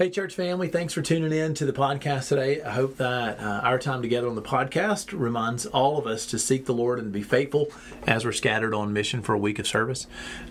Hey, church family, thanks for tuning in to the podcast today. I hope that uh, our time together on the podcast reminds all of us to seek the Lord and be faithful as we're scattered on mission for a week of service.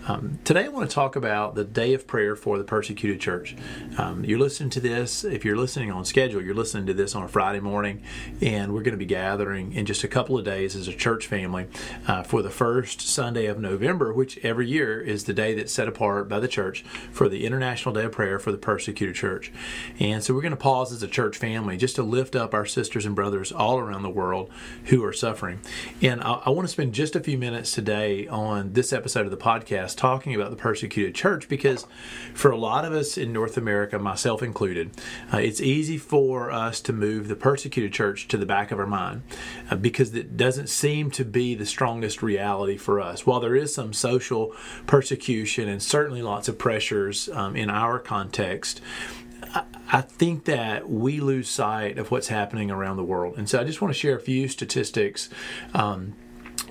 Um, today, I want to talk about the day of prayer for the persecuted church. Um, you're listening to this, if you're listening on schedule, you're listening to this on a Friday morning, and we're going to be gathering in just a couple of days as a church family uh, for the first Sunday of November, which every year is the day that's set apart by the church for the International Day of Prayer for the Persecuted Church church. And so we're going to pause as a church family just to lift up our sisters and brothers all around the world who are suffering. And I, I want to spend just a few minutes today on this episode of the podcast talking about the persecuted church because for a lot of us in North America, myself included, uh, it's easy for us to move the persecuted church to the back of our mind uh, because it doesn't seem to be the strongest reality for us. While there is some social persecution and certainly lots of pressures um, in our context, I think that we lose sight of what's happening around the world. And so I just want to share a few statistics. Um,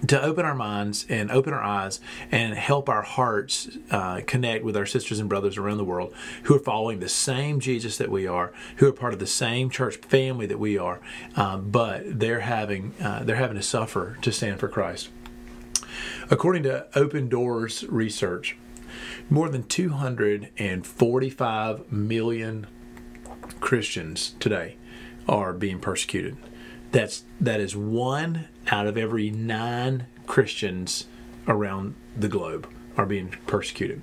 to open our minds and open our eyes and help our hearts uh, connect with our sisters and brothers around the world who are following the same Jesus that we are, who are part of the same church family that we are, uh, but they're having uh, they're having to suffer to stand for Christ. According to Open Doors research, more than 245 million Christians today are being persecuted. That's that is one out of every nine Christians around the globe are being persecuted.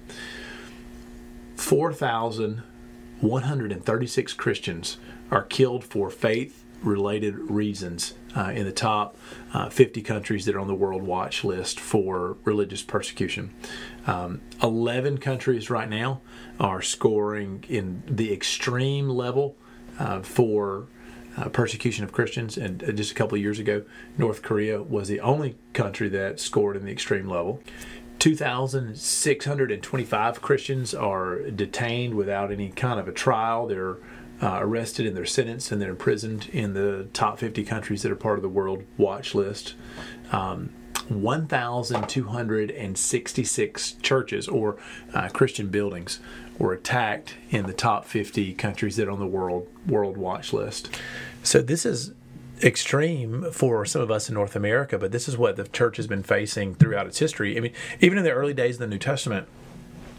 4,136 Christians are killed for faith related reasons uh, in the top uh, 50 countries that are on the World Watch list for religious persecution. Um, 11 countries right now are scoring in the extreme level uh, for uh, persecution of Christians. And uh, just a couple of years ago, North Korea was the only country that scored in the extreme level. 2,625 Christians are detained without any kind of a trial. They're uh, arrested and they're sentenced and they're imprisoned in the top 50 countries that are part of the World Watch List. Um, 1,266 churches or uh, Christian buildings were attacked in the top 50 countries that are on the World World Watch List. So this is extreme for some of us in North America, but this is what the church has been facing throughout its history. I mean, even in the early days of the New Testament,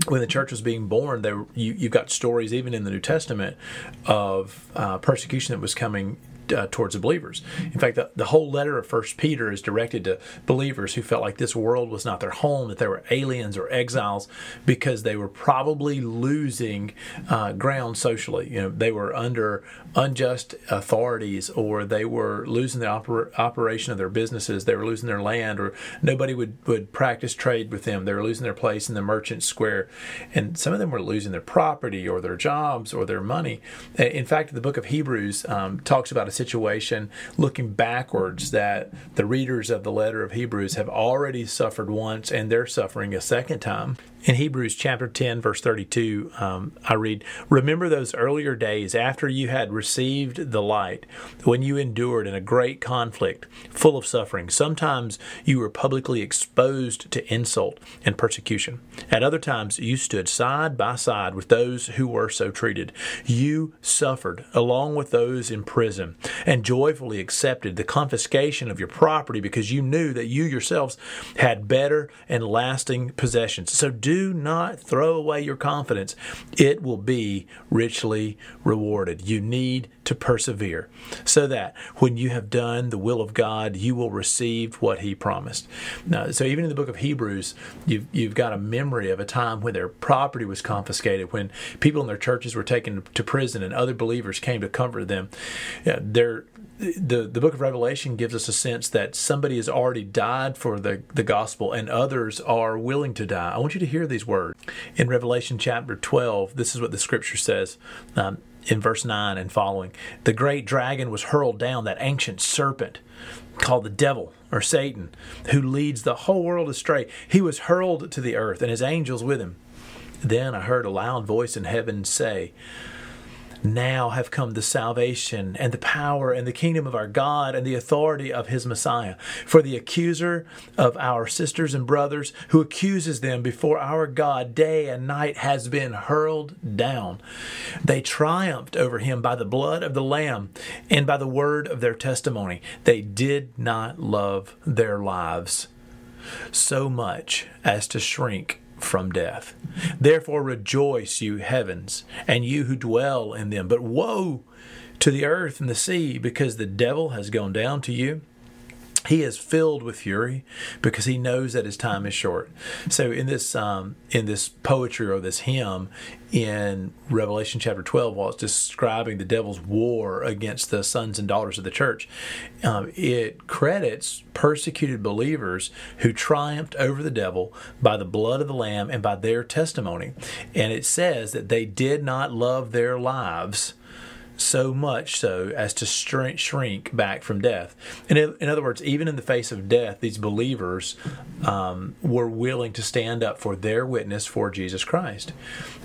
when the church was being born, there you you got stories even in the New Testament of uh, persecution that was coming uh, towards the believers. In fact, the, the whole letter of First Peter is directed to believers who felt like this world was not their home, that they were aliens or exiles, because they were probably losing uh, ground socially. You know, they were under unjust authorities, or they were losing the oper- operation of their businesses. They were losing their land, or nobody would would practice trade with them. They were losing their place in the merchant square, and some of them were losing their property, or their jobs, or their money. In fact, the book of Hebrews um, talks about a situation looking backwards that the readers of the letter of Hebrews have already suffered once and they're suffering a second time. In Hebrews chapter 10, verse 32, um, I read, Remember those earlier days after you had received the light, when you endured in a great conflict, full of suffering. Sometimes you were publicly exposed to insult and persecution. At other times, you stood side by side with those who were so treated. You suffered along with those in prison and joyfully accepted the confiscation of your property because you knew that you yourselves had better and lasting possessions. So do not throw away your confidence. It will be richly rewarded. You need to persevere so that when you have done the will of God, you will receive what He promised. Now, so even in the book of Hebrews, you've, you've got a memory of a time when their property was confiscated, when people in their churches were taken to prison and other believers came to comfort them. Yeah, their the the book of Revelation gives us a sense that somebody has already died for the, the gospel and others are willing to die. I want you to hear these words. In Revelation chapter 12, this is what the scripture says um, in verse 9 and following. The great dragon was hurled down, that ancient serpent called the devil or Satan, who leads the whole world astray. He was hurled to the earth and his angels with him Then I heard a loud voice in heaven say, now have come the salvation and the power and the kingdom of our God and the authority of his Messiah. For the accuser of our sisters and brothers who accuses them before our God day and night has been hurled down. They triumphed over him by the blood of the Lamb and by the word of their testimony. They did not love their lives so much as to shrink from death. Therefore rejoice, you heavens, and you who dwell in them. But woe to the earth and the sea, because the devil has gone down to you he is filled with fury because he knows that his time is short. So in this um, in this poetry or this hymn in Revelation chapter 12, while it's describing the devil's war against the sons and daughters of the church, um, it credits persecuted believers who triumphed over the devil by the blood of the Lamb and by their testimony. And it says that they did not love their lives so much so as to shrink back from death. And in other words, even in the face of death, these believers um, were willing to stand up for their witness for Jesus Christ.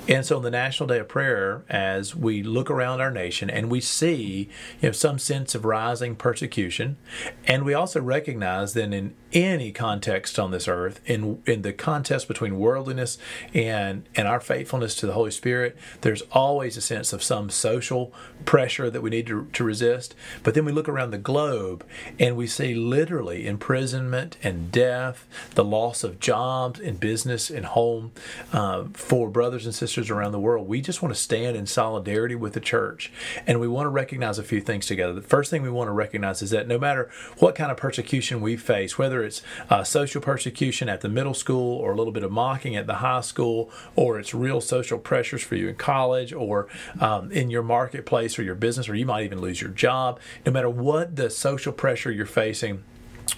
And so on the National Day of Prayer, as we look around our nation and we see you know, some sense of rising persecution, and we also recognize that in any context on this earth, in in the contest between worldliness and and our faithfulness to the Holy Spirit, there's always a sense of some social pressure that we need to, to resist. But then we look around the globe and we see literally imprisonment and death, the loss of jobs and business and home uh, for brothers and sisters around the world. We just want to stand in solidarity with the church. And we want to recognize a few things together. The first thing we want to recognize is that no matter what kind of persecution we face, whether it's uh, social persecution at the middle school or a little bit of mocking at the high school, or it's real social pressures for you in college or um, in your marketplace or your business, or you might even lose your job, no matter what the social pressure you're facing,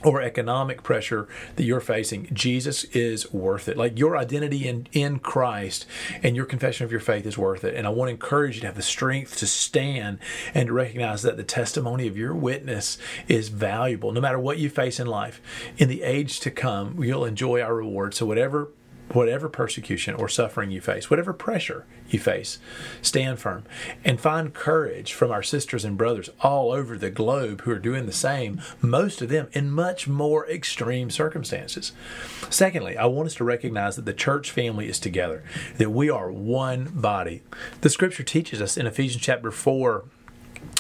or economic pressure that you're facing, Jesus is worth it. Like your identity in, in Christ and your confession of your faith is worth it. And I want to encourage you to have the strength to stand and to recognize that the testimony of your witness is valuable. No matter what you face in life, in the age to come, you'll enjoy our reward. So, whatever whatever persecution or suffering you face, whatever pressure you face, stand firm and find courage from our sisters and brothers all over the globe who are doing the same, most of them in much more extreme circumstances. Secondly, I want us to recognize that the church family is together, that we are one body. The scripture teaches us in Ephesians chapter 4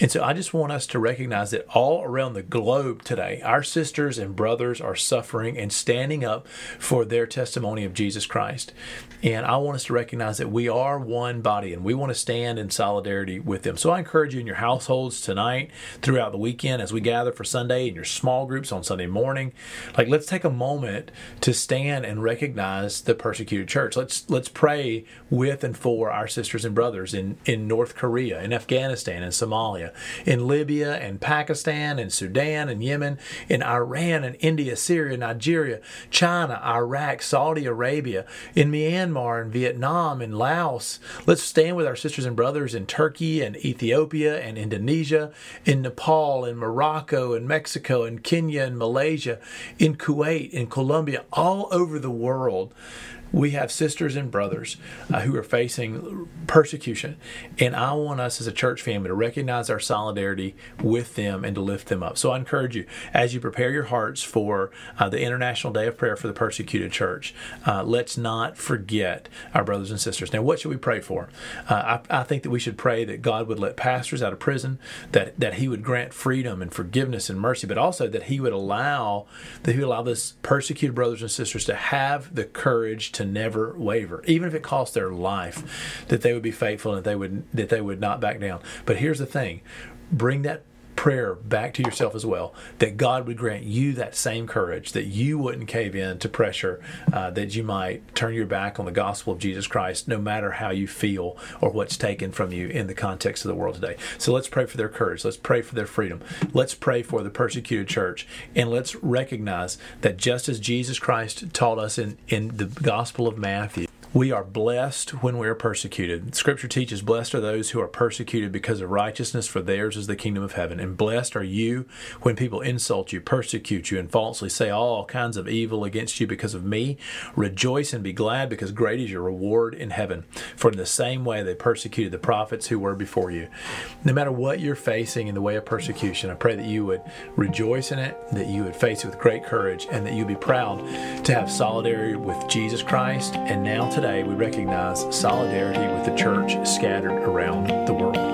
And so I just want us to recognize that all around the globe today, our sisters and brothers are suffering and standing up for their testimony of Jesus Christ. And I want us to recognize that we are one body and we want to stand in solidarity with them. So I encourage you in your households tonight, throughout the weekend, as we gather for Sunday in your small groups on Sunday morning, like let's take a moment to stand and recognize the persecuted church. Let's let's pray with and for our sisters and brothers in, in North Korea, in Afghanistan, in Somalia in Libya and Pakistan and Sudan and Yemen, in Iran and India, Syria, Nigeria, China, Iraq, Saudi Arabia, in Myanmar and Vietnam and Laos. Let's stand with our sisters and brothers in Turkey and Ethiopia and Indonesia, in Nepal and Morocco and Mexico and Kenya and Malaysia, in Kuwait, in Colombia, all over the world we have sisters and brothers uh, who are facing persecution. And I want us as a church family to recognize our solidarity with them and to lift them up. So I encourage you, as you prepare your hearts for uh, the International Day of Prayer for the Persecuted Church, uh, let's not forget our brothers and sisters. Now, what should we pray for? Uh, I, I think that we should pray that God would let pastors out of prison, that, that He would grant freedom and forgiveness and mercy, but also that He would allow that He would allow this persecuted brothers and sisters to have the courage never waver, even if it cost their life, that they would be faithful and that they would that they would not back down. But here's the thing: bring that prayer back to yourself as well that God would grant you that same courage, that you wouldn't cave in to pressure, uh, that you might turn your back on the gospel of Jesus Christ, no matter how you feel or what's taken from you in the context of the world today. So let's pray for their courage. Let's pray for their freedom. Let's pray for the persecuted church. And let's recognize that just as Jesus Christ taught us in, in the Gospel of Matthew, we are blessed when we are persecuted. Scripture teaches, Blessed are those who are persecuted because of righteousness, for theirs is the kingdom of heaven. And blessed are you when people insult you, persecute you, and falsely say all kinds of evil against you because of me. Rejoice and be glad, because great is your reward in heaven. For in the same way they persecuted the prophets who were before you. No matter what you're facing in the way of persecution, I pray that you would rejoice in it, that you would face it with great courage, and that you'd be proud to have solidarity with Jesus Christ. And now today, today we recognize solidarity with the church scattered around the world.